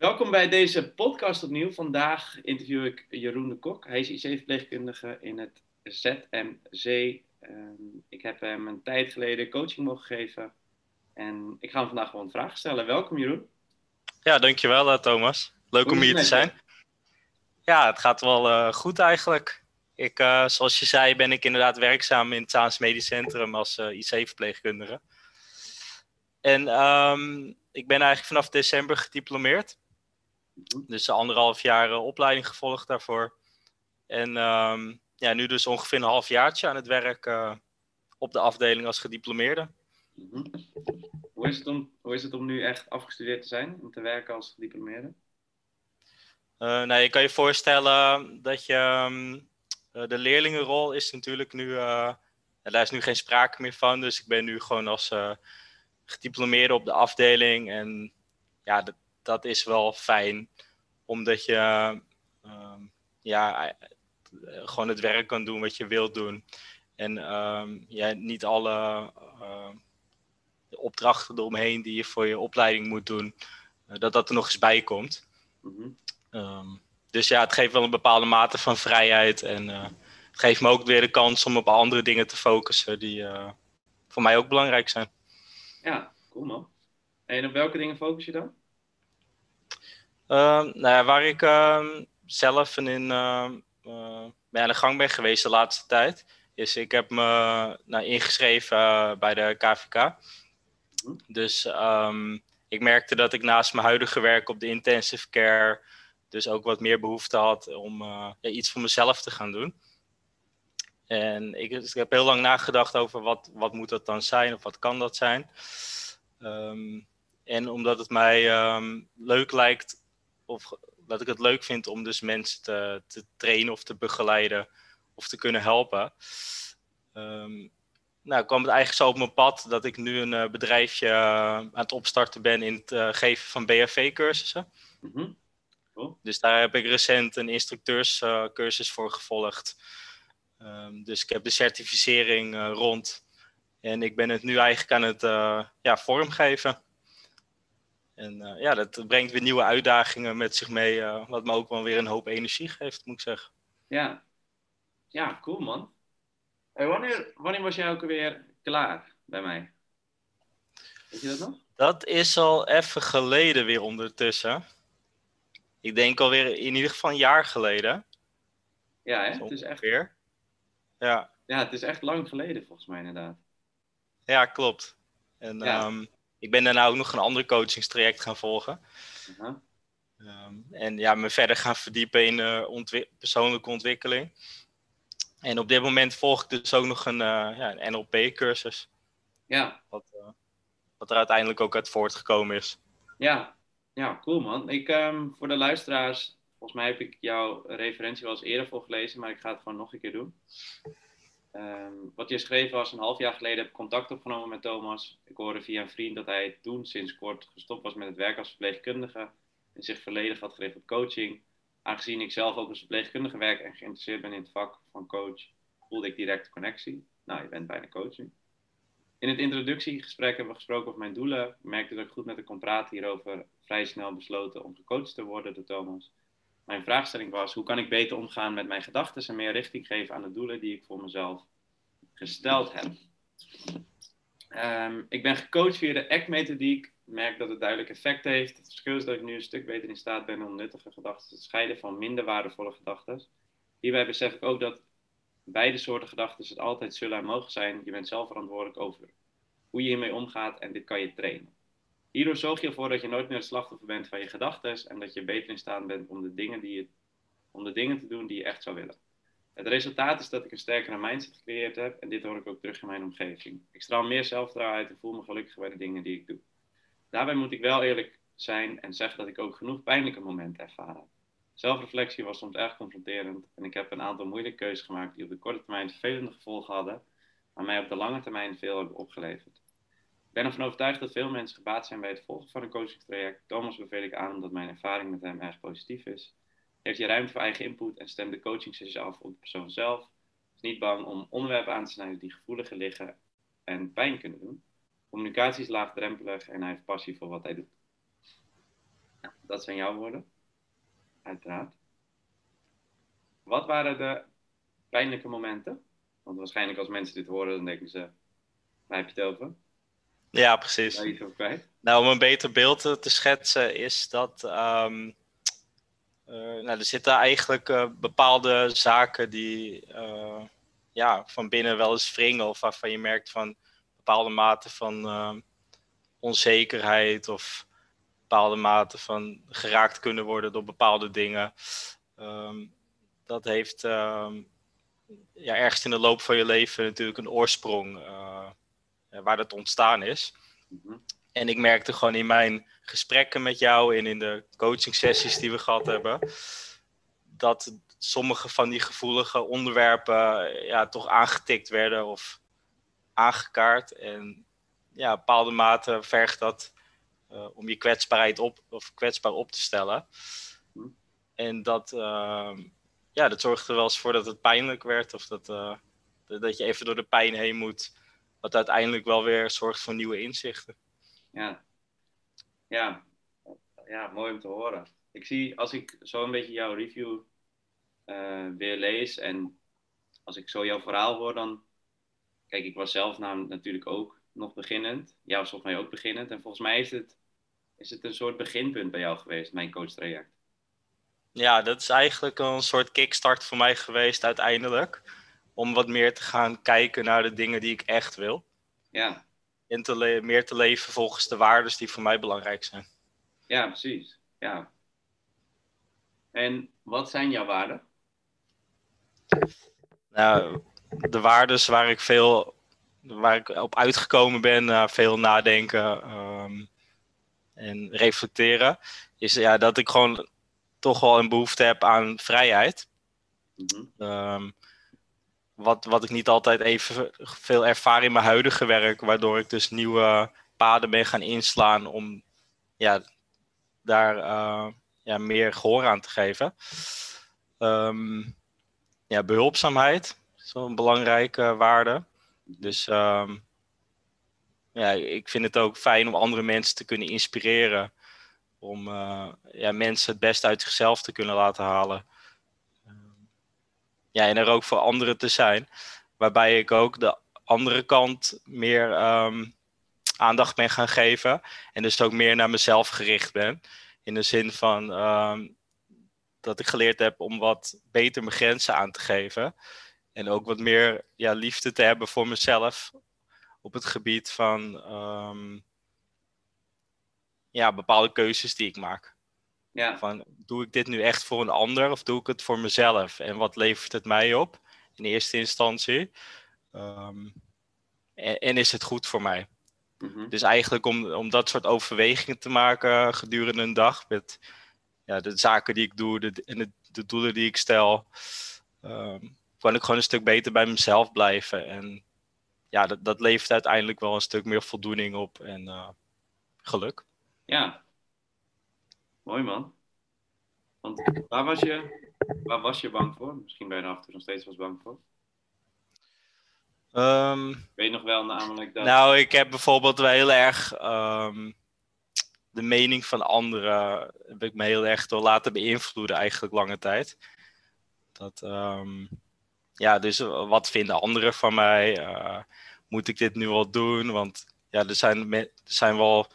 Welkom bij deze podcast opnieuw. Vandaag interview ik Jeroen de Kok. Hij is IC-verpleegkundige in het ZMC. Ehm, ik heb hem een tijd geleden coaching mogen geven. En ik ga hem vandaag gewoon vragen stellen. Welkom Jeroen. Ja, dankjewel uh, Thomas. Leuk Hoe om hier te zijn. Ja, het gaat wel eh, goed eigenlijk. Ik, eh, zoals je zei, ben ik inderdaad werkzaam in het Zaans Medisch Centrum als eh, IC-verpleegkundige. En ehm, ik ben eigenlijk vanaf december gediplomeerd. Dus anderhalf jaar eh, opleiding gevolgd daarvoor. En ehm, ja, nu dus ongeveer een half jaartje aan het werk eh, op de afdeling als gediplomeerde. Mhm. Hoe, is het om, hoe is het om nu echt afgestudeerd te zijn en te werken als gediplomeerde? Eh, nou, je kan je voorstellen dat je. ehm, eh, de leerlingenrol is natuurlijk nu. eh, daar is nu geen sprake meer van. Dus ik ben nu gewoon als gediplomeerde op de afdeling. En ja, dat, dat is wel fijn. Omdat je. ehm, ja, eh, gewoon het werk kan doen wat je wilt doen. En ehm, ja, niet alle eh, opdrachten eromheen die je voor je opleiding moet doen, eh, dat dat er nog eens bij komt. Mhm. Ehm, dus ja, het geeft wel een bepaalde mate van vrijheid. En eh, het geeft me ook weer de kans om op andere dingen te focussen die voor mij ook belangrijk zijn. Ja, cool man. En op welke dingen focus je dan? Ehm, nou ja, waar ik ehm, zelf en in ehm, eh, mee aan de gang ben geweest de laatste tijd, is ik heb me nou, ingeschreven eh, bij de KVK. Dus ik merkte dat ik naast mijn huidige werk op de intensive care dus ook wat meer behoefte had om eh, iets voor mezelf te gaan doen. En ik, dus ik heb heel lang nagedacht over wat, wat moet dat dan zijn of wat kan dat zijn. En omdat het mij leuk lijkt, of dat ik het leuk vind om dus mensen te, te trainen of te begeleiden of te kunnen helpen. ehm, nou, kwam het eigenlijk zo op mijn pad dat ik nu een eh, bedrijfje eh, aan het opstarten ben in het eh, geven van BHV-cursussen. Mhm. Dus daar heb ik recent een instructeurscursus voor gevolgd. Ehm, dus ik heb de certificering rond. En ik ben het nu eigenlijk aan het ja, vormgeven. En eh, ja, dat brengt weer nieuwe uitdagingen met zich mee. eh, wat me ook wel weer een hoop energie geeft, moet ik zeggen. Ja. Ja, cool man. Hey, wanneer, wanneer was jij ook alweer klaar bij mij? Weet je dat nog? Dat is al even geleden weer ondertussen. Ik denk alweer in ieder geval een jaar geleden. Ja, hè? Het is echt. Ja, ja, het is echt lang geleden volgens mij inderdaad. ja, klopt. En Ja. ehm, ik ben daarna ook nog een ander coachingstraject gaan volgen. Aha. Ehm, en ja, me verder gaan verdiepen in eh, ontwi- persoonlijke ontwikkeling. En op dit moment volg ik dus ook nog een, eh, ja, een NLP-cursus. Ja, Wat, eh, wat er uiteindelijk ook uit voortgekomen is. ja, ja, cool man. Ik, ehm, voor de luisteraars, volgens mij heb ik jouw referentie wel eens eerder voorgelezen, maar ik ga het gewoon nog een keer doen. Ehm, wat je schreef was, een half jaar geleden heb ik contact opgenomen met Thomas. Ik hoorde via een vriend dat hij toen sinds kort gestopt was met het werk als verpleegkundige en zich volledig had gericht op coaching. Aangezien ik zelf ook als verpleegkundige werk en geïnteresseerd ben in het vak van coach, voelde ik direct de connectie. Nou, je bent bijna coaching. In het introductiegesprek hebben we gesproken over mijn doelen. Ik merkte dat ik goed met hem kon hierover. Vrij snel besloten om gecoacht te worden door Thomas. Mijn vraagstelling was: hoe kan ik beter omgaan met mijn gedachten en meer richting geven aan de doelen die ik voor mezelf gesteld heb? Ehm, ik ben gecoacht via de ACT-methodiek. Ik merk dat het duidelijk effect heeft. Het verschil is dat ik nu een stuk beter in staat ben om nuttige gedachten te scheiden van minder waardevolle gedachten. Hierbij besef ik ook dat beide soorten gedachten het altijd zullen en mogen zijn. Je bent zelf verantwoordelijk over hoe je hiermee omgaat en dit kan je trainen. Hierdoor zorg je ervoor dat je nooit meer het slachtoffer bent van je gedachten en dat je beter in staat bent om de, dingen die je, om de dingen te doen die je echt zou willen. Het resultaat is dat ik een sterkere mindset gecreëerd heb en dit hoor ik ook terug in mijn omgeving. Ik straal meer zelfvertrouwen uit en voel me gelukkiger bij de dingen die ik doe. Daarbij moet ik wel eerlijk zijn en zeggen dat ik ook genoeg pijnlijke momenten ervaren. Zelfreflectie was soms erg confronterend en ik heb een aantal moeilijke keuzes gemaakt die op de korte termijn vervelende gevolgen hadden, maar mij op de lange termijn veel hebben opgeleverd. Ben ervan overtuigd dat veel mensen gebaat zijn bij het volgen van een coachingstraject. Thomas beveel ik aan omdat mijn ervaring met hem erg positief is. Heeft je ruimte voor eigen input en stemt de coaching sessies af op de persoon zelf. Is niet bang om onderwerpen aan te snijden die gevoeliger liggen en pijn kunnen doen. Communicatie is laagdrempelig en hij heeft passie voor wat hij doet. Ja, dat zijn jouw woorden. Uiteraard. Wat waren de pijnlijke momenten? Want waarschijnlijk als mensen dit horen, dan denken ze, waar heb je het over? Ja, precies. Over kwijt? Nou, om een beter beeld te- te schetsen is dat ehm, eh, nou, er zitten eigenlijk eh, bepaalde zaken die eh, ja, van binnen wel eens wringen of waarvan je merkt van bepaalde mate van ehm, onzekerheid of bepaalde mate van geraakt kunnen worden door bepaalde dingen. Ehm, dat heeft ja, ergens in de loop van je leven natuurlijk een oorsprong eh, waar dat ontstaan is. Mhm. En ik merkte gewoon in mijn gesprekken met jou en in de coaching sessies die we gehad hebben, dat sommige van die gevoelige onderwerpen eh, ja, toch aangetikt werden of aangekaart. En ja, bepaalde mate vergt dat eh, om je kwetsbaarheid op of kwetsbaar op te stellen. Hm. En dat, ehm, ja, dat zorgde er wel eens voor dat het pijnlijk werd of dat, eh, dat je even door de pijn heen moet. Wat uiteindelijk wel weer zorgt voor nieuwe inzichten. Ja. Ja. ja, mooi om te horen. Ik zie, als ik zo een beetje jouw review eh, weer lees en als ik zo jouw verhaal hoor, dan... Kijk, ik was zelf namelijk natuurlijk ook nog beginnend. Jij was volgens mij ook beginnend. En volgens mij is het, is het een soort beginpunt bij jou geweest, mijn coachtraject. Ja, dat is eigenlijk een soort kickstart voor mij geweest uiteindelijk. Om wat meer te gaan kijken naar de dingen die ik echt wil. Ja, En te meer te leven volgens de waarden die voor mij belangrijk zijn. ja, precies. Ja. En wat zijn jouw waarden? Nou, de waarden waar ik veel waar ik op uitgekomen ben, na veel nadenken ehm, en reflecteren, is ja, dat ik gewoon toch wel een behoefte heb aan vrijheid. Mhm. Ehm, wat, wat ik niet altijd even veel ervaar in mijn huidige werk, waardoor ik dus nieuwe paden ben gaan inslaan om ja, daar eh, ja, meer gehoor aan te geven. Ehm, ja, behulpzaamheid is wel een belangrijke waarde. Dus ehm, ja, ik vind het ook fijn om andere mensen te kunnen inspireren. Om eh, ja, mensen het best uit zichzelf te kunnen laten halen. Ja, en er ook voor anderen te zijn. Waarbij ik ook de andere kant meer ehm, aandacht ben gaan geven. En dus ook meer naar mezelf gericht ben. In de zin van ehm, dat ik geleerd heb om wat beter mijn grenzen aan te geven. En ook wat meer ja, liefde te hebben voor mezelf. Op het gebied van ehm, ja, bepaalde keuzes die ik maak. Ja, Van, doe ik dit nu echt voor een ander of doe ik het voor mezelf? En wat levert het mij op in eerste instantie? Ehm, en, en is het goed voor mij? mhm. Dus eigenlijk om, om dat soort overwegingen te maken gedurende een dag met ja, de zaken die ik doe de, en de, de doelen die ik stel, ehm, kan ik gewoon een stuk beter bij mezelf blijven. En ja, dat, dat levert uiteindelijk wel een stuk meer voldoening op en eh, geluk. ja. Mooi man. Want waar was je, waar was je bang voor? Misschien ben je er af en toe nog steeds was bang voor. Ehm, Weet je nog wel namelijk dat... Nou, ik heb bijvoorbeeld wel heel erg ehm, de mening van anderen heb ik me heel erg door laten beïnvloeden eigenlijk lange tijd. Dat, ehm, ja, dus wat vinden anderen van mij? Eh, moet ik dit nu wel doen? Want ja, er zijn, er zijn wel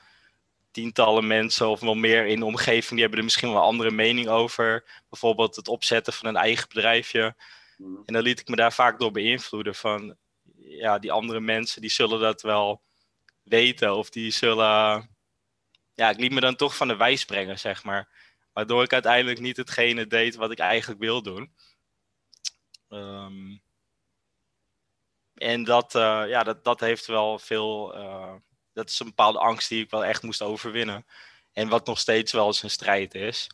tientallen mensen of wel meer in de omgeving die hebben er misschien wel een andere mening over. Bijvoorbeeld het opzetten van een eigen bedrijfje. Mhm. En dan liet ik me daar vaak door beïnvloeden van, ja, die andere mensen die zullen dat wel weten of die zullen, ja, ik liet me dan toch van de wijs brengen, zeg maar. Waardoor ik uiteindelijk niet hetgene deed wat ik eigenlijk wil doen. Ehm, en dat, eh, ja, dat, dat heeft wel veel, eh, dat is een bepaalde angst die ik wel echt moest overwinnen. En wat nog steeds wel eens een strijd is.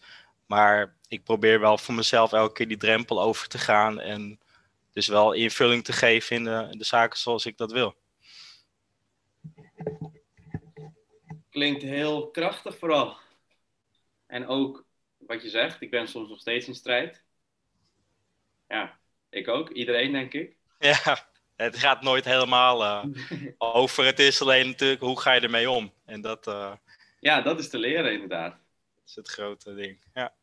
Maar ik probeer wel voor mezelf elke keer die drempel over te gaan. En dus wel invulling te geven in de, in de zaken zoals ik dat wil. Klinkt heel krachtig vooral. En ook wat je zegt, ik ben soms nog steeds in strijd. Ja, ik ook. Iedereen, denk ik. Ja, het gaat nooit helemaal eh, over. Het is alleen natuurlijk hoe ga je ermee om. En dat, eh, Ja, dat is te leren inderdaad. Dat is het grote ding. Ja.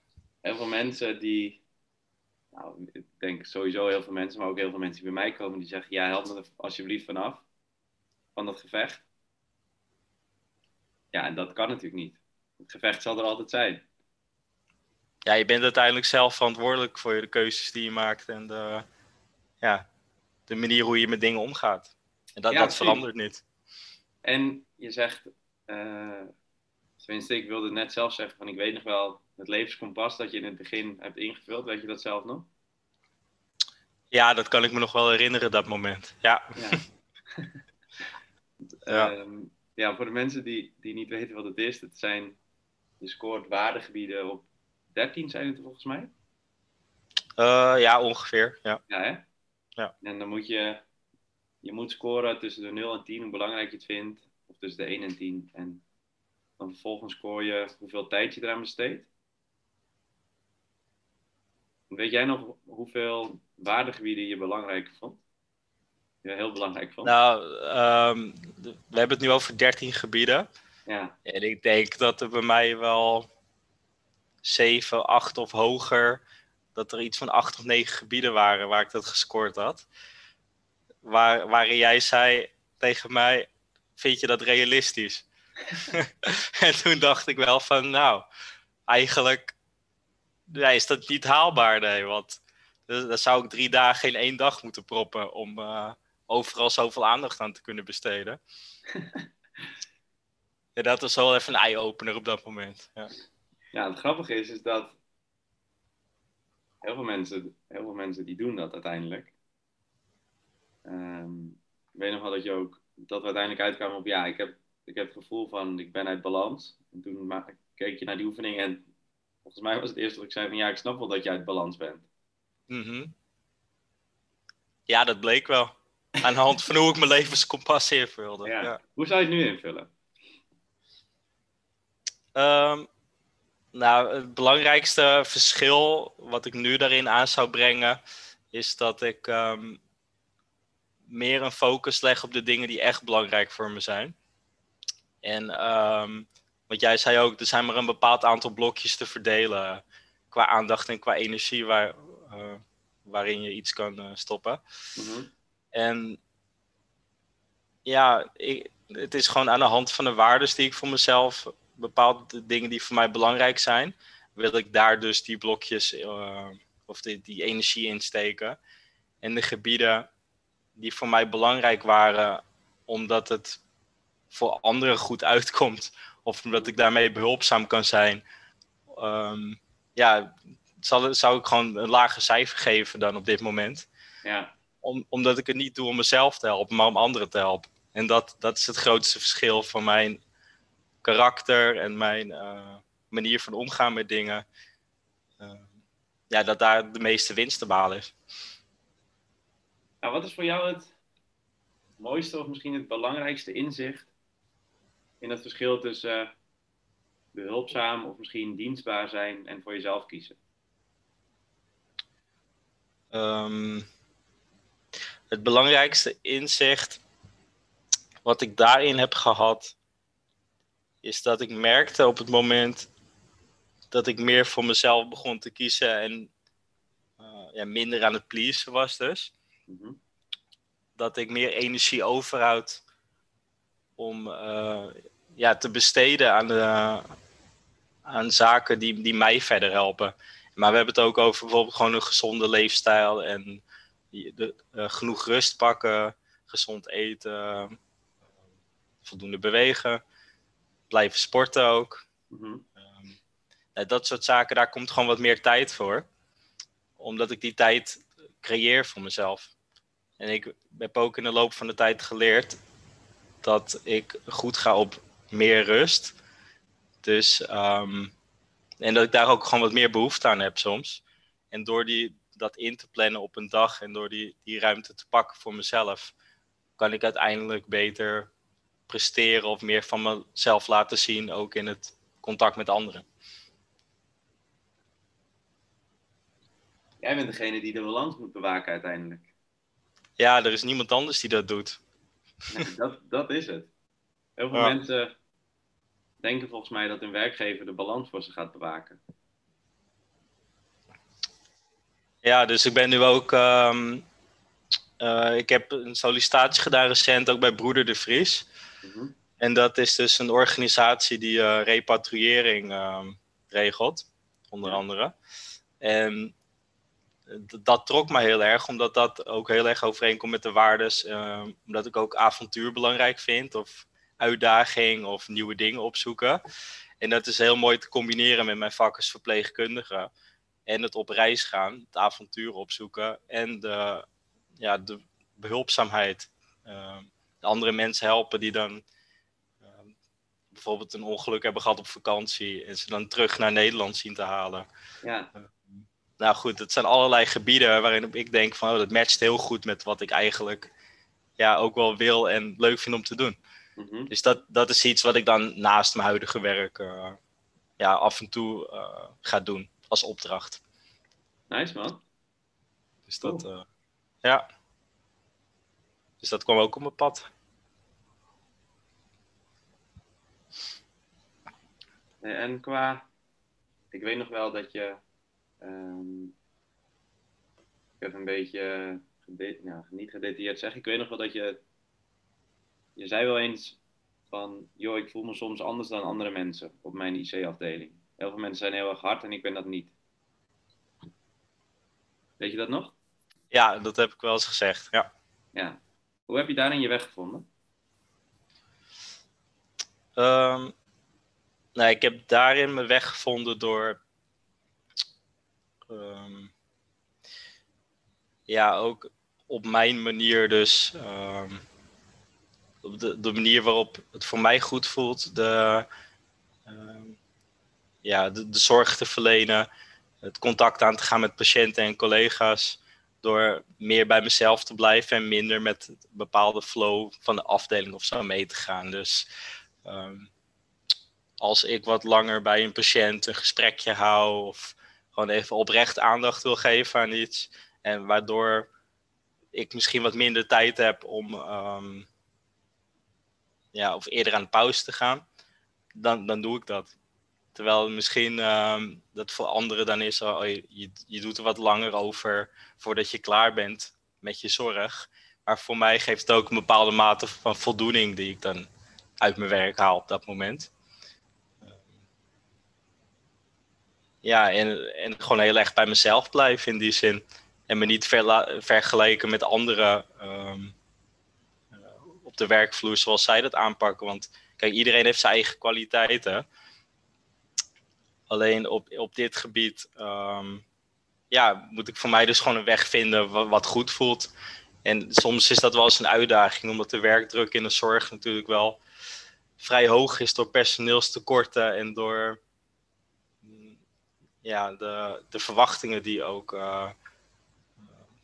Heel veel mensen die, nou, ik denk sowieso heel veel mensen, maar ook heel veel mensen die bij mij komen, die zeggen, ja, help me er alsjeblieft vanaf, van dat gevecht. Ja, en dat kan natuurlijk niet. Het gevecht zal er altijd zijn. Ja, je bent uiteindelijk zelf verantwoordelijk voor de keuzes die je maakt en de, ja, de manier hoe je met dingen omgaat. En dat, Ja, dat verandert niet. En je zegt, eh, tenminste, ik wilde het net zelf zeggen, van ik weet nog wel het levenskompas dat je in het begin hebt ingevuld. Weet je dat zelf nog? Ja, dat kan ik me nog wel herinneren, dat moment. Ja, Ja. Ja. Ehm, ja, voor de mensen die, die niet weten wat het is, het zijn, je scoort waardegebieden op 13 zijn het volgens mij. Eh, ja ongeveer. Ja. Ja, hè? Ja. En dan moet je, je moet scoren tussen de 0 en 10, hoe belangrijk je het vindt. Of tussen de 1 en 10. En dan vervolgens scoor je hoeveel tijd je eraan besteedt. Weet jij nog hoeveel waardegebieden je belangrijk vond? Ja, heel belangrijk vond. Nou, de- we hebben het nu over 13 gebieden. Ja, En ik denk dat er bij mij wel 7, 8 of hoger, dat er iets van 8 of 9 gebieden waren waar ik dat gescoord had. Waar, waarin jij zei tegen mij, vind je dat realistisch? en toen dacht ik wel van, nou, eigenlijk is dat niet haalbaar, nee. Want dan zou ik drie dagen in één dag moeten proppen om eh, overal zoveel aandacht aan te kunnen besteden. ja, dat was wel even een eye-opener op dat moment. Ja. ja het grappige is, is dat heel veel mensen, heel veel mensen die doen dat uiteindelijk. Ehm, ik weet nog wel dat je ook, dat we uiteindelijk uitkwamen op, ja, ik heb, ik heb het gevoel van, ik ben uit balans. En toen keek je naar die oefening en volgens mij was het eerste wat ik zei van, ja, ik snap wel dat je uit balans bent. Mhm. ja, dat bleek wel. Aan de hand van hoe ik mijn levenskompas invulde. Ja. Ja. Hoe zou je het nu invullen? Ehm, nou, het belangrijkste verschil wat ik nu daarin aan zou brengen, is dat ik ehm, meer een focus leg op de dingen die echt belangrijk voor me zijn. En ehm, wat jij zei ook, er zijn maar een bepaald aantal blokjes te verdelen qua aandacht en qua energie waar, eh, waarin je iets kan eh, stoppen. Mhm. En ja, ik, het is gewoon aan de hand van de waarden die ik voor mezelf, bepaalde dingen die voor mij belangrijk zijn, wil ik daar dus die blokjes eh, of die, die energie in steken. En de gebieden die voor mij belangrijk waren, omdat het voor anderen goed uitkomt, of omdat ik daarmee behulpzaam kan zijn, ehm, ja, zal, zou ik gewoon een lager cijfer geven dan op dit moment Ja, om, omdat ik het niet doe om mezelf te helpen, maar om anderen te helpen. En dat, dat is het grootste verschil van mijn karakter en mijn eh, manier van omgaan met dingen. Eh, ja, dat daar de meeste winst te behalen is. Nou, wat is voor jou het mooiste of misschien het belangrijkste inzicht in het verschil tussen eh, behulpzaam of misschien dienstbaar zijn en voor jezelf kiezen? Ehm, het belangrijkste inzicht wat ik daarin heb gehad, is dat ik merkte op het moment dat ik meer voor mezelf begon te kiezen en eh, ja, minder aan het pleasen was dus. Mhm. dat ik meer energie overhoud om eh, ja, te besteden aan, de, aan zaken die, die mij verder helpen. Maar we hebben het ook over bijvoorbeeld gewoon een gezonde leefstijl en de, eh, genoeg rust pakken, gezond eten, voldoende bewegen, blijven sporten ook. Mhm. Ehm, nou, dat soort zaken, daar komt gewoon wat meer tijd voor. Omdat ik die tijd creëer voor mezelf. En ik heb ook in de loop van de tijd geleerd dat ik goed ga op meer rust. Dus, ehm, en dat ik daar ook gewoon wat meer behoefte aan heb soms. En door die, dat in te plannen op een dag en door die, die ruimte te pakken voor mezelf, kan ik uiteindelijk beter presteren of meer van mezelf laten zien, ook in het contact met anderen. Jij bent degene die de balans moet bewaken uiteindelijk. Ja, er is niemand anders die dat doet. Nee, dat, dat is het. Heel veel Ja. mensen denken volgens mij dat een werkgever de balans voor ze gaat bewaken. Ja, dus ik ben nu ook. ehm, eh, ik heb een sollicitatie gedaan recent ook bij Broeder de Vries. Mhm. En dat is dus een organisatie die eh, repatriëring ehm, regelt, onder Ja. andere. En d- dat trok mij heel erg, omdat dat ook heel erg overeenkomt met de waardes. ehm, omdat ik ook avontuur belangrijk vind, of uitdaging, of nieuwe dingen opzoeken. En dat is heel mooi te combineren met mijn vak als verpleegkundige. En het op reis gaan, het avontuur opzoeken en de, ja, de behulpzaamheid. ehm, andere mensen helpen die dan ehm, bijvoorbeeld een ongeluk hebben gehad op vakantie en ze dan terug naar Nederland zien te halen. Ja, Nou goed, het zijn allerlei gebieden waarin ik denk van oh, dat matcht heel goed met wat ik eigenlijk ja, ook wel wil en leuk vind om te doen. mhm. Dus dat, dat is iets wat ik dan naast mijn huidige werk eh, ja, af en toe eh, ga doen als opdracht. nice man. Dus dat, eh, ja. Dus dat kwam ook op mijn pad. En qua, ik weet nog wel dat je, ehm, ik heb een beetje, gede- nou, niet gedetailleerd zeggen, ik weet nog wel dat je, je zei wel eens van, joh, ik voel me soms anders dan andere mensen op mijn IC-afdeling. Heel veel mensen zijn heel erg hard en ik ben dat niet. Weet je dat nog? Ja, dat heb ik wel eens gezegd. Ja. Ja. Hoe heb je daarin je weg gevonden? Ehm, nou, ik heb daarin mijn weg gevonden door. ehm, ja, ook op mijn manier, dus. ehm, op de, de manier waarop het voor mij goed voelt. De, ja, de zorg te verlenen. Het contact aan te gaan met patiënten en collega's. Door meer bij mezelf te blijven en minder met een bepaalde flow van de afdeling of zo mee te gaan. Dus Ehm, als ik wat langer bij een patiënt een gesprekje hou of gewoon even oprecht aandacht wil geven aan iets en waardoor ik misschien wat minder tijd heb om ehm, ja, of eerder aan de pauze te gaan, dan, dan doe ik dat. Terwijl misschien ehm, dat voor anderen dan is, oh, je, je, doet er wat langer over voordat je klaar bent met je zorg. Maar voor mij geeft het ook een bepaalde mate van voldoening die ik dan uit mijn werk haal op dat moment. Ja, en, en gewoon heel erg bij mezelf blijven in die zin. En me niet vergelijken met anderen ehm, eh, op de werkvloer zoals zij dat aanpakken. Want kijk, iedereen heeft zijn eigen kwaliteiten. Alleen op, op dit gebied ehm, ja, moet ik voor mij dus gewoon een weg vinden wat, goed voelt. En soms is dat wel eens een uitdaging, omdat de werkdruk in de zorg natuurlijk wel vrij hoog is door personeelstekorten en door mm, ja, de, de verwachtingen die ook eh,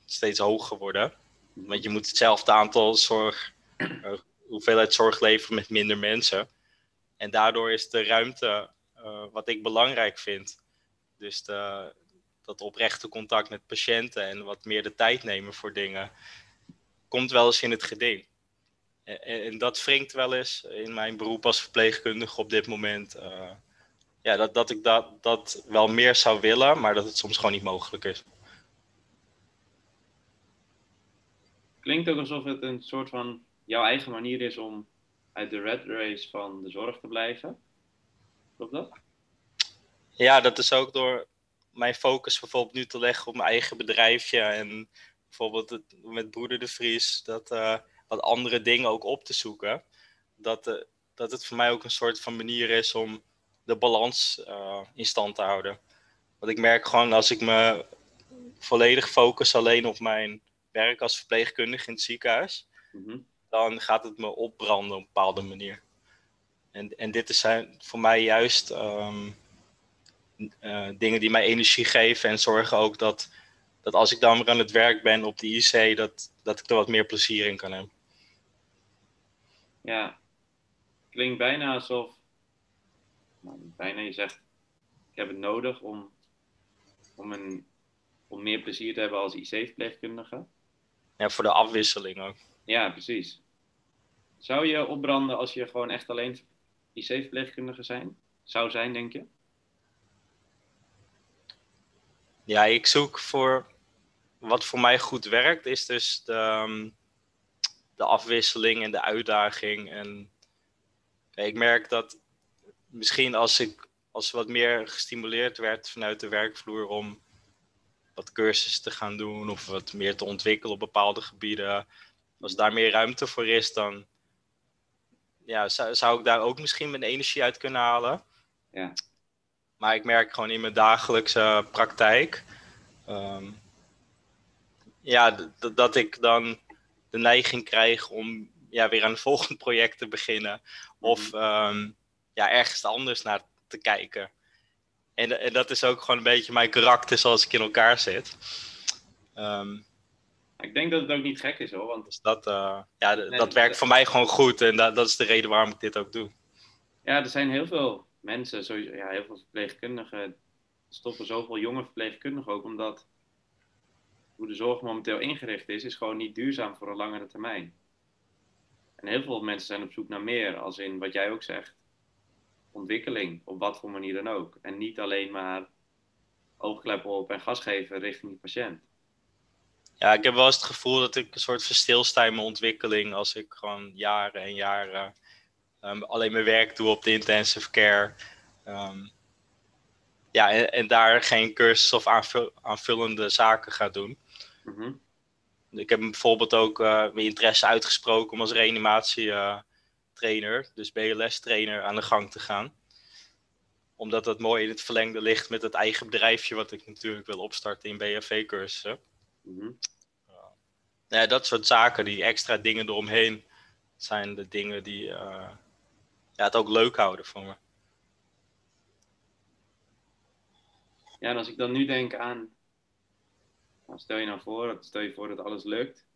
steeds hoger worden. Want je moet hetzelfde aantal zorg, eh, hoeveelheid zorg leveren met minder mensen. En daardoor is de ruimte wat ik belangrijk vind. Dus dat oprechte contact met patiënten en wat meer de tijd nemen voor dingen, komt wel eens in het geding. En, en dat wringt wel eens in mijn beroep als verpleegkundige op dit moment. eh, ja, dat, dat ik dat, dat wel meer zou willen, maar dat het soms gewoon niet mogelijk is. Klinkt ook alsof het een soort van jouw eigen manier is om uit de red race van de zorg te blijven. Klopt dat? Ja, dat is ook door mijn focus bijvoorbeeld nu te leggen op mijn eigen bedrijfje. En bijvoorbeeld het, met Broeder de Vries, dat eh, wat andere dingen ook op te zoeken. Dat, eh, dat het voor mij ook een soort van manier is om de balans eh, in stand te houden. Want ik merk gewoon als ik me volledig focus alleen op mijn werk als verpleegkundige in het ziekenhuis, Mhm. dan gaat het me opbranden op een bepaalde manier. En, en dit is zijn voor mij juist ehm, eh, dingen die mij energie geven en zorgen ook dat, dat als ik dan weer aan het werk ben op de IC, dat, dat ik er wat meer plezier in kan hebben. Ja, klinkt bijna alsof, nou, bijna je zegt, ik heb het nodig om, om, een, om meer plezier te hebben als IC-verpleegkundige. Ja, voor de afwisseling ook. Ja, precies. Zou je opbranden als je gewoon echt alleen IC-verpleegkundige zijn? Zou zijn, denk je? Ja, ik zoek voor wat voor mij goed werkt, is dus de, ehm, de afwisseling en de uitdaging. En ik merk dat misschien als ik als wat meer gestimuleerd werd vanuit de werkvloer om wat cursussen te gaan doen of wat meer te ontwikkelen op bepaalde gebieden. Als daar meer ruimte voor is, dan ja, zou, zou ik daar ook misschien mijn energie uit kunnen halen. Ja. Maar ik merk gewoon in mijn dagelijkse praktijk. Ehm, ja, dat ik dan de neiging krijg om ja, weer aan een volgend project te beginnen. Of mhm. ehm, ja, ergens anders naar te kijken. En, en dat is ook gewoon een beetje mijn karakter zoals ik in elkaar zit. Ehm, ik denk dat het ook niet gek is hoor. Want... Dus dat, uh, ja, dat werkt voor mij gewoon goed en dat, dat is de reden waarom ik dit ook doe. Ja, er zijn heel veel mensen, sowieso, ja, heel veel verpleegkundigen, stoppen zoveel jonge verpleegkundigen ook, omdat hoe de zorg momenteel ingericht is, is gewoon niet duurzaam voor een langere termijn. En heel veel mensen zijn op zoek naar meer, als in wat jij ook zegt, ontwikkeling, op wat voor manier dan ook. En niet alleen maar oogkleppen op en gas geven richting de patiënt. Ja, ik heb wel eens het gevoel dat ik een soort verstilsta in mijn ontwikkeling als ik gewoon jaren en jaren um, alleen mijn werk doe op de intensive care. Um, ja, en, en, daar geen cursus of aanvullende zaken ga doen. Mhm. Ik heb bijvoorbeeld ook uh, mijn interesse uitgesproken om als reanimatietrainer, uh, dus BLS-trainer, aan de gang te gaan. Omdat dat mooi in het verlengde ligt met het eigen bedrijfje wat ik natuurlijk wil opstarten in BFV-cursussen. Mm ja, dat soort zaken, die extra dingen eromheen, zijn de dingen die uh, ja, het ook leuk houden voor me. Ja, en als ik dan nu denk aan nou, stel je nou voor, stel je voor dat alles lukt.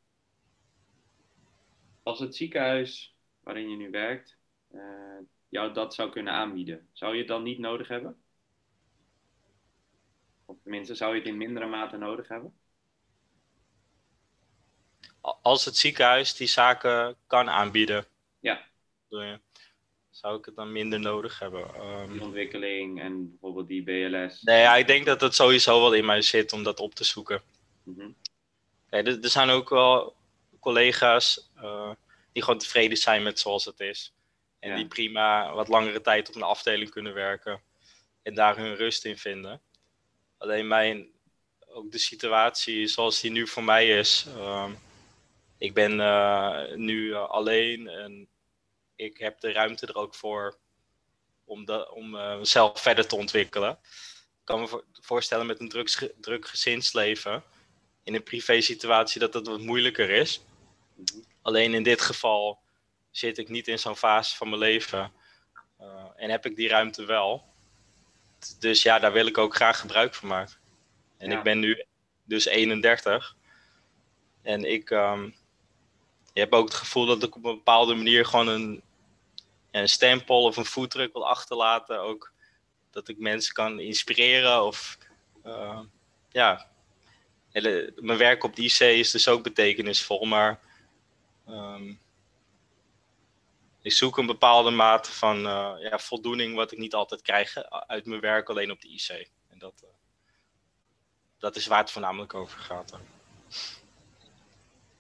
Als het ziekenhuis waarin je nu werkt uh, jou dat zou kunnen aanbieden, zou je het dan niet nodig hebben? Of tenminste, zou je het in mindere mate nodig hebben? Als het ziekenhuis die zaken kan aanbieden, ja. zou ik het dan minder nodig hebben. Um, die ontwikkeling en bijvoorbeeld die BLS. Nee, ja, ik denk dat het sowieso wel in mij zit om dat op te zoeken. Mhm. er, er, zijn ook wel collega's uh, die gewoon tevreden zijn met zoals het is. En die prima wat langere tijd op een afdeling kunnen werken. En daar hun rust in vinden. Alleen mijn, ook de situatie zoals die nu voor mij is. Uh, ik ben uh, nu alleen en ik heb de ruimte er ook voor om, de, om mezelf verder te ontwikkelen. Ik kan me voorstellen met een druk, druk gezinsleven in een privé situatie dat dat wat moeilijker is. Alleen in dit geval zit ik niet in zo'n fase van mijn leven uh, en heb ik die ruimte wel. Dus ja, daar wil ik ook graag gebruik van maken. En ik ben nu dus 31. En ik um, heb ook het gevoel dat ik op een bepaalde manier gewoon een, een stempel of een voetdruk wil achterlaten. Ook dat ik mensen kan inspireren of uh, ja, mijn werk op de IC is dus ook betekenisvol, maar um, ik zoek een bepaalde mate van uh, ja, voldoening wat ik niet altijd krijg eh, uit mijn werk alleen op de IC. En dat, uh, dat is waar het voornamelijk over gaat.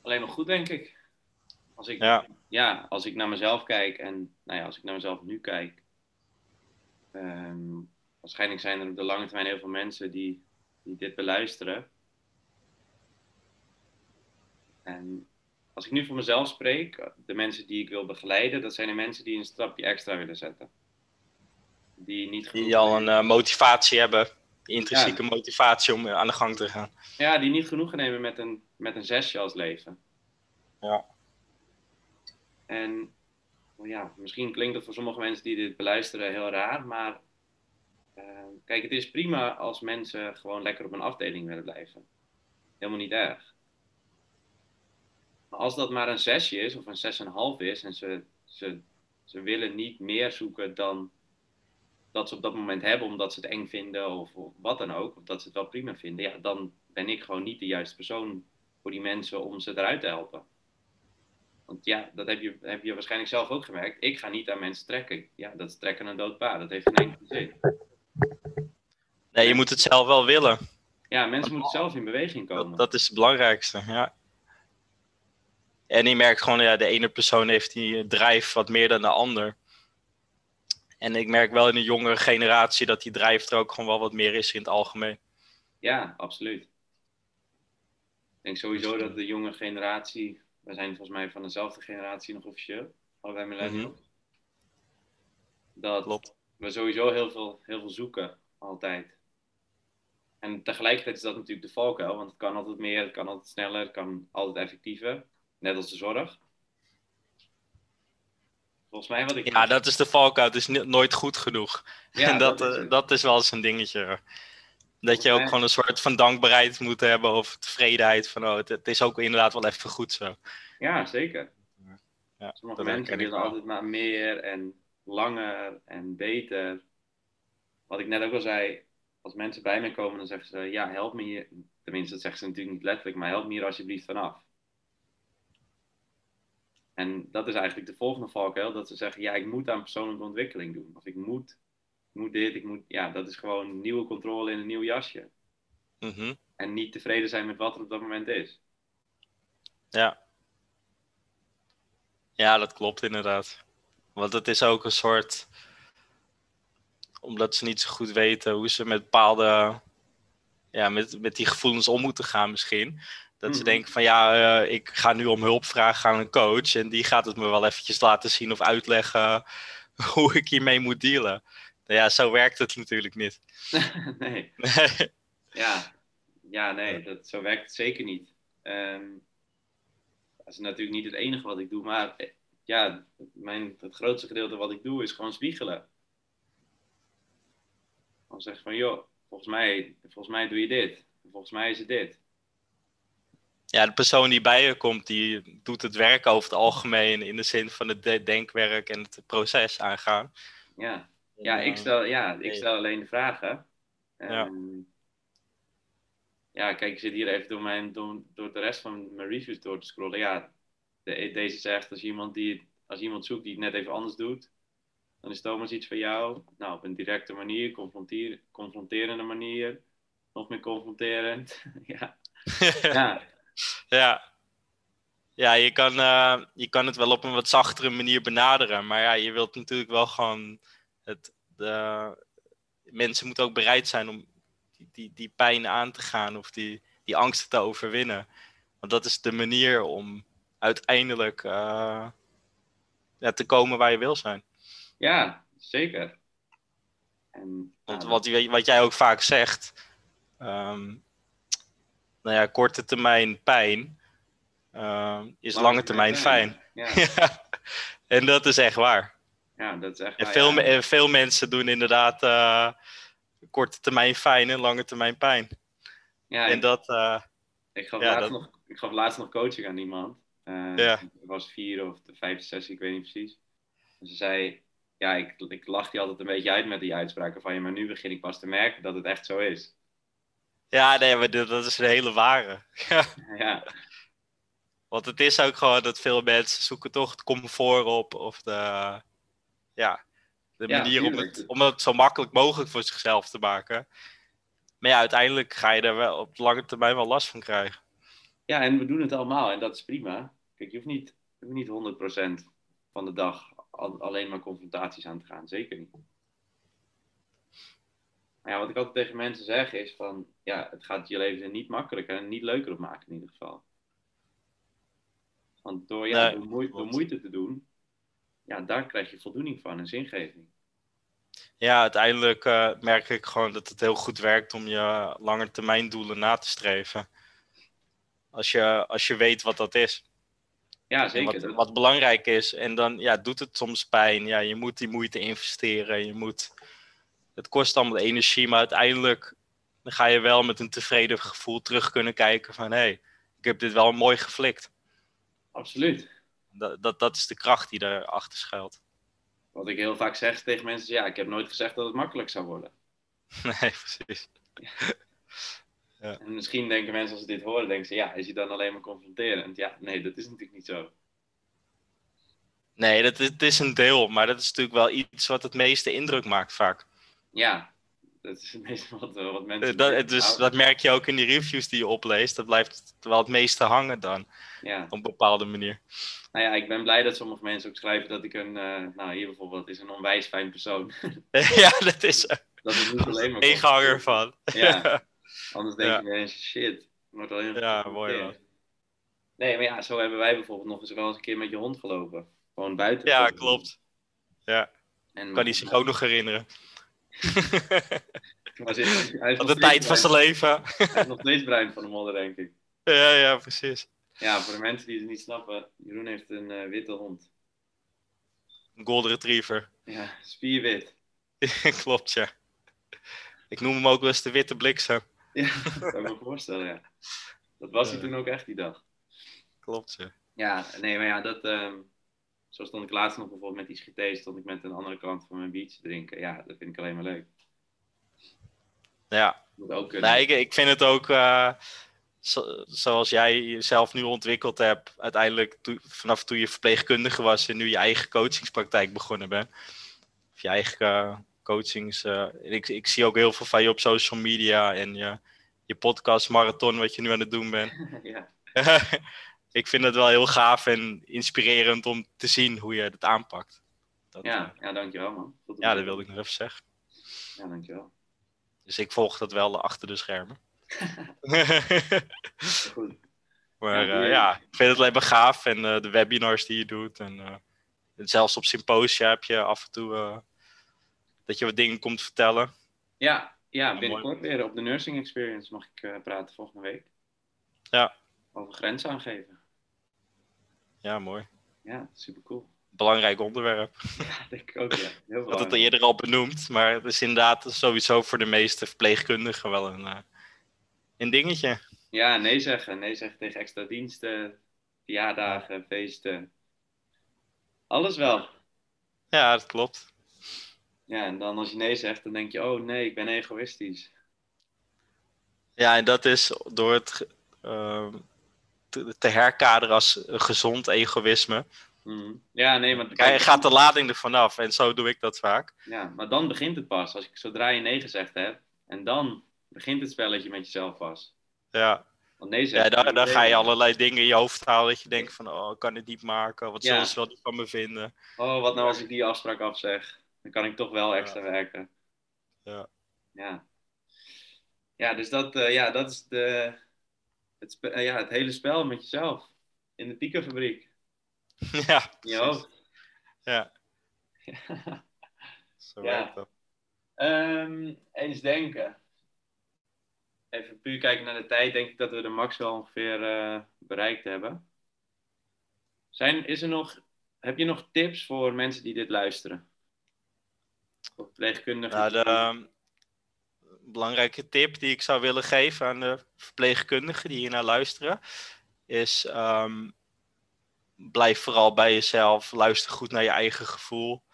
Alleen nog goed, denk ik. Als ik, ja. ja. als ik naar mezelf kijk en nou ja, als ik naar mezelf nu kijk, um, waarschijnlijk zijn er op de lange termijn heel veel mensen die, die dit beluisteren en als ik nu voor mezelf spreek, de mensen die ik wil begeleiden, dat zijn de mensen die een stapje extra willen zetten. Die, niet die al een uh, motivatie hebben, intrinsieke motivatie om aan de gang te gaan. Ja, die niet genoegen nemen met een, met een zesje als leven. Ja. En ja, misschien klinkt het voor sommige mensen die dit beluisteren heel raar, maar uh, kijk, het is prima als mensen gewoon lekker op een afdeling willen blijven. Helemaal niet erg. Maar als dat maar een zesje is of een zes en een half is en ze, ze, ze willen niet meer zoeken dan dat ze op dat moment hebben omdat ze het eng vinden of, of, wat dan ook, of dat ze het wel prima vinden, ja, dan ben ik gewoon niet de juiste persoon voor die mensen om ze eruit te helpen. Want ja, dat heb je, heb je waarschijnlijk zelf ook gemerkt. Ik ga niet aan mensen trekken. Ja, dat is trekken een dood paard. Dat heeft geen enkele zin. Nee, je moet het zelf wel willen. Ja, mensen moeten zelf in beweging komen. Dat, dat is het belangrijkste, ja. En je merkt gewoon, ja, de ene persoon heeft die drijf wat meer dan de ander. En ik merk wel in de jongere generatie dat die drijf er ook gewoon wel wat meer is in het algemeen. Ja, absoluut. Ik denk sowieso dat de jonge generatie, we zijn volgens mij van dezelfde generatie nog officieel, allebei millennials. Dat Klopt. we sowieso heel veel, heel veel zoeken, altijd. En tegelijkertijd is dat natuurlijk de valkuil, want het kan altijd meer, het kan altijd sneller, het kan altijd effectiever. Net als de zorg. Volgens mij wat ik... Ja, dat is de valkuil. Het is nooit goed genoeg. Ja, en dat, dat is eh, dat is wel eens een dingetje. Dat je ook gewoon een soort van dankbaarheid moet hebben of tevredenheid van, oh, het, het is ook inderdaad wel even goed zo. Ja, zeker. Ja, Sommige mensen willen altijd maar meer en langer en beter. Wat ik net ook al zei, als mensen bij mij komen, dan zeggen ze: Ja, help me hier. Tenminste, dat zeggen ze natuurlijk niet letterlijk, maar help me hier alsjeblieft vanaf. En dat is eigenlijk de volgende valkuil: dat ze zeggen: Ja, ik moet aan persoonlijke ontwikkeling doen. Of ik moet, moet dit, ik moet. Ja, dat is gewoon nieuwe controle in een nieuw jasje. Mhm. En niet tevreden zijn met wat er op dat moment is. Ja. Ja, dat klopt inderdaad. Want het is ook een soort. Omdat ze niet zo goed weten hoe ze met bepaalde. Ja, met, met die gevoelens om moeten gaan, misschien. Dat ze Mhm. denken van ja, eh, ik ga nu om hulp vragen aan een coach. En die gaat het me wel eventjes laten zien of uitleggen hoe ik hiermee moet dealen. Ja, zo werkt het natuurlijk niet. nee. Ja, ja nee, dat, zo werkt het zeker niet. Ehm, dat is natuurlijk niet het enige wat ik doe, maar eh, ja, mijn, het grootste gedeelte wat ik doe is gewoon spiegelen. Dan zeg van, joh, volgens mij, volgens mij doe je dit. Volgens mij is het dit. ja, de persoon die bij je komt, die doet het werk over het algemeen in de zin van het de- denkwerk en het proces aangaan. Ja, ja, ik, stel, ja ik stel alleen de vragen. Ja. Ehm, ja, kijk, ik zit hier even door, mijn, door, door de rest van mijn reviews door te scrollen. Ja, de, deze zegt als iemand, die, als iemand zoekt die het net even anders doet, dan is Thomas iets voor jou. Nou, op een directe manier, confrontier, confronterende manier, nog meer confronterend. ja. ja, Ja. Ja, je kan, eh, je kan het wel op een wat zachtere manier benaderen. Maar ja, je wilt natuurlijk wel gewoon. Het, de, mensen moeten ook bereid zijn om die, die, die pijn aan te gaan of die, die angsten te overwinnen. Want dat is de manier om uiteindelijk eh, ja, te komen waar je wil zijn. ja zeker. En, Want wat, wat jij ook vaak zegt, ehm, nou ja, korte termijn pijn ehm, is lange termijn fijn. Ja, en dat is echt waar. Ja, dat is echt En waar, veel, ja. me- en veel mensen doen inderdaad eh, korte termijn fijn en lange termijn pijn. Ja, En dat, eh, Ik gaf, Ja, laatst dat- nog, ik gaf laatst nog coaching aan iemand. Eh, Ja. Het was vier of de vijfde sessie, ik weet niet precies. En ze zei, ja, ik, ik lach die altijd een beetje uit met die uitspraken van je, maar nu begin ik pas te merken dat het echt zo is. ja, nee, maar dat is een hele ware. Ja, Ja, want het is ook gewoon dat veel mensen zoeken toch het comfort op of de, ja, de manier om het, om het zo makkelijk mogelijk voor zichzelf te maken. Maar ja, uiteindelijk ga je er wel op de lange termijn wel last van krijgen. ja, en we doen het allemaal en dat is prima. Kijk, je hoeft niet, je hoeft niet 100% van de dag al- alleen maar confrontaties aan te gaan. Zeker niet. Maar ja, wat ik altijd tegen mensen zeg is van, ja, het gaat je leven niet makkelijker en niet leuker op maken in ieder geval. Want door, ja, Nee, door, moeite, door klopt. moeite te doen, ja, daar krijg je voldoening van en zingeving. Ja, uiteindelijk eh, merk ik gewoon dat het heel goed werkt om je lange termijn doelen na te streven. Als je, als je weet wat dat is. Ja, zeker. wat, wat belangrijk is. En dan ja, doet het soms pijn. Ja, je moet die moeite investeren. Je moet, het kost allemaal energie, maar uiteindelijk dan ga je wel met een tevreden gevoel terug kunnen kijken van hé, hey, ik heb dit wel mooi geflikt. Absoluut. Dat, dat, dat is de kracht die erachter schuilt. Wat ik heel vaak zeg tegen mensen is, ja, ik heb nooit gezegd dat het makkelijk zou worden. Nee, precies. En misschien denken mensen als ze dit horen, denken ze, ja, is hij dan alleen maar confronterend? Ja, nee, dat is natuurlijk niet zo. Nee, dat is, het is een deel, maar dat is natuurlijk wel iets wat het meeste indruk maakt vaak. Ja, dat is het meeste wat, wat mensen... Eh, Dat, dus dat merk je ook in die reviews die je opleest. Dat blijft wel het meeste hangen dan, Ja. op een bepaalde manier. Nou ja, ik ben blij dat sommige mensen ook schrijven dat ik een... eh, nou, hier bijvoorbeeld is een onwijs fijn persoon. ja, dat is er dat is niet alleen maar... tegenhanger van. Ja. Anders denk Ja. je ineens, shit. Wordt Ja, mooi man. Nee, maar ja, zo hebben wij bijvoorbeeld nog eens wel eens een keer met je hond gelopen. Gewoon buiten. Ja, klopt. Ja, En, kan hij zich ook nog herinneren. Maar hij is de tijd van zijn leven. Hij is nog steeds bruin van de modder, denk ik. ja, ja, precies. Ja, voor de mensen die het niet snappen, Jeroen heeft een eh, witte hond. Een golden retriever. Ja, spierwit. klopt, ja. Ik noem hem ook wel eens de witte bliksem. Ja, dat kan ik me voorstellen, ja. Dat was hij toen ook echt die dag. Klopt, ja. Ja, nee, maar ja, dat... ehm, zo stond ik laatst nog bijvoorbeeld met die GT, stond ik met een andere kant van mijn beach te drinken. Ja, dat vind ik alleen maar leuk. Ja, Moet ook kunnen. nee, ik, ik vind het ook, eh, zo- zoals jij jezelf nu ontwikkeld hebt, uiteindelijk toe- vanaf toen je verpleegkundige was en nu je eigen coachingspraktijk begonnen bent. Of je eigen eh, coachings. eh, ik, ik zie ook heel veel van je op social media en je, je podcast marathon, wat je nu aan het doen bent. ja. ik vind het wel heel gaaf en inspirerend om te zien hoe je het aanpakt. Dat, Ja, ja, dankjewel man. Ja, dat wilde ik nog even zeggen. Ja, dankjewel. Dus ik volg dat wel achter de schermen. Goed. maar Ja, ja, ik vind het alleen maar gaaf. En eh, de webinars die je doet. En eh, zelfs op symposia heb je af en toe eh, dat je wat dingen komt vertellen. Ja, ja, binnenkort weer op de Nursing Experience mag ik eh, praten volgende week. Ja. Over grenzen aangeven. Ja, mooi. Ja, super cool. Belangrijk onderwerp. Ja, denk ik ook, ja. Heel Ik had het eerder al benoemd. Maar het is inderdaad sowieso voor de meeste verpleegkundigen wel een, eh, een dingetje. Ja, nee zeggen. Nee zeggen tegen extra diensten, verjaardagen, feesten. Alles wel. Ja, dat klopt. Ja, en dan als je nee zegt, dan denk je, oh nee, ik ben egoïstisch. Ja, en dat is door het ehm, te, te herkaderen als gezond egoïsme. Mhm. Ja, nee, maar, Kijk, gaat de lading er vanaf en zo doe ik dat vaak. ja, maar dan begint het pas. Als ik zodra je nee gezegd hebt, en dan begint het spelletje met jezelf pas. Ja, Want nee ja dan ga je allerlei dingen in je hoofd halen dat je denkt van, oh, ik kan het niet maken. Wat Ja. zullen ze wel niet van me vinden? Oh, wat nou als ik die afspraak afzeg? Dan kan ik toch wel extra werken. Ja. Ja. Ja, dus dat, eh, ja, dat is de, het, spe- eh, ja, het hele spel met jezelf. In de piekenfabriek. ja, In je hoofd. Ja, zo Ja. werkt dat. Ehm, eens denken. Even puur kijken naar de tijd, denk ik dat we de max wel ongeveer eh, bereikt hebben. Zijn, is er nog, heb je nog tips voor mensen die dit luisteren? Voor verpleegkundigen? Nou, de ehm, belangrijke tip die ik zou willen geven aan de verpleegkundigen die hier naar luisteren, is ehm, blijf vooral bij jezelf, luister goed naar je eigen gevoel.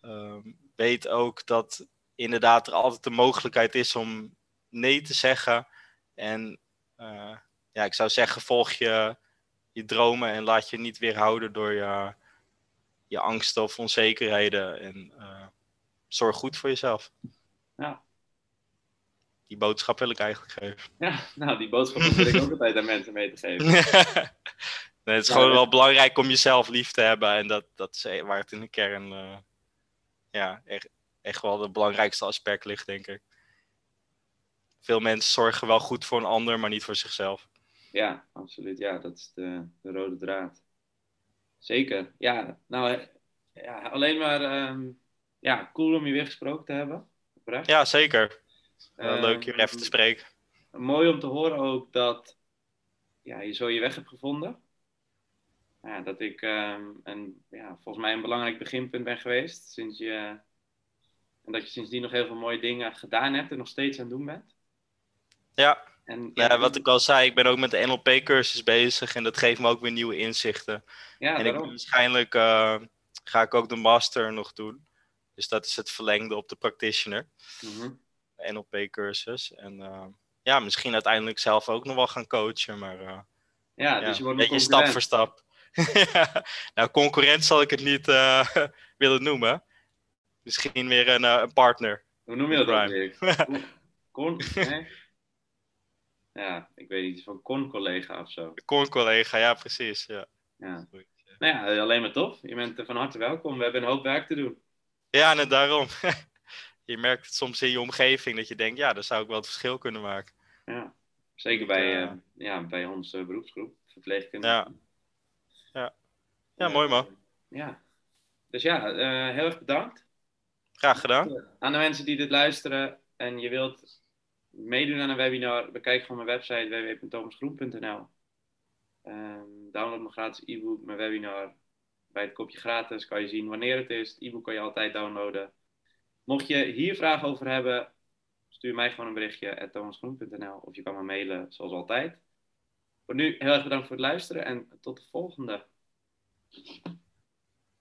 Ehm, weet ook dat inderdaad er altijd de mogelijkheid is om nee te zeggen. En eh, ja, ik zou zeggen, volg je, je dromen en laat je niet weerhouden door je, je angsten of onzekerheden. En eh, zorg goed voor jezelf. Ja. Die boodschap wil ik eigenlijk geven. Ja, nou, die boodschap wil ik ook altijd aan mensen mee te geven. nee, het is Ja, gewoon ja. wel belangrijk om jezelf lief te hebben. En dat, dat is waar het in de kern eh, ja, echt, echt wel het belangrijkste aspect ligt, denk ik. Veel mensen zorgen wel goed voor een ander, maar niet voor zichzelf. Ja, absoluut. Ja, dat is de, de rode draad. Zeker. Ja, nou, eh, ja, alleen maar ehm, ja, cool om je weer gesproken te hebben. Oprecht. Ja, zeker. Ehm, leuk je weer even te spreken. Mooi om te horen ook dat ja, je zo je weg hebt gevonden. Ja, dat ik ehm, een, ja, volgens mij een belangrijk beginpunt ben geweest. Sinds je, en dat je sindsdien nog heel veel mooie dingen gedaan hebt en nog steeds aan het doen bent. Ja, En, ja, wat ik al zei, ik ben ook met de NLP-cursus bezig en dat geeft me ook weer nieuwe inzichten. ja, en ik, waarschijnlijk eh, ga ik ook de master nog doen. Dus dat is het verlengde op de practitioner, Mhm. de NLP-cursus. En eh, ja, misschien uiteindelijk zelf ook nog wel gaan coachen, maar eh, Ja, dus je een wordt nog beetje stap voor stap. nou, concurrent zal ik het niet willen noemen. Misschien weer een, een partner. Hoe noem je dat dan weer? Con, nee? Ja, ik weet niet, van con-collega of zo. Con-collega, ja, precies. Ja. Ja. Nou ja, alleen maar tof. Je bent van harte welkom. We hebben een hoop werk te doen. Ja, en daarom. je merkt het soms in je omgeving dat je denkt, ja, daar zou ik wel het verschil kunnen maken. Ja, zeker bij, uh, ja, bij onze beroepsgroep, verpleegkundige. Ja, ja. ja mooi man. Ja, dus ja, uh, heel erg bedankt. Graag gedaan. Aan de mensen die dit luisteren en je wilt meedoen aan een webinar, bekijk gewoon mijn website www.thomasgroen.nl. Um, download mijn gratis e-book, mijn webinar. Bij het kopje gratis kan je zien wanneer het is. Het e-book kan je altijd downloaden. Mocht je hier vragen over hebben, stuur mij gewoon een berichtje at thomasgroen.nl of je kan me mailen zoals altijd. Voor nu heel erg bedankt voor het luisteren en tot de volgende.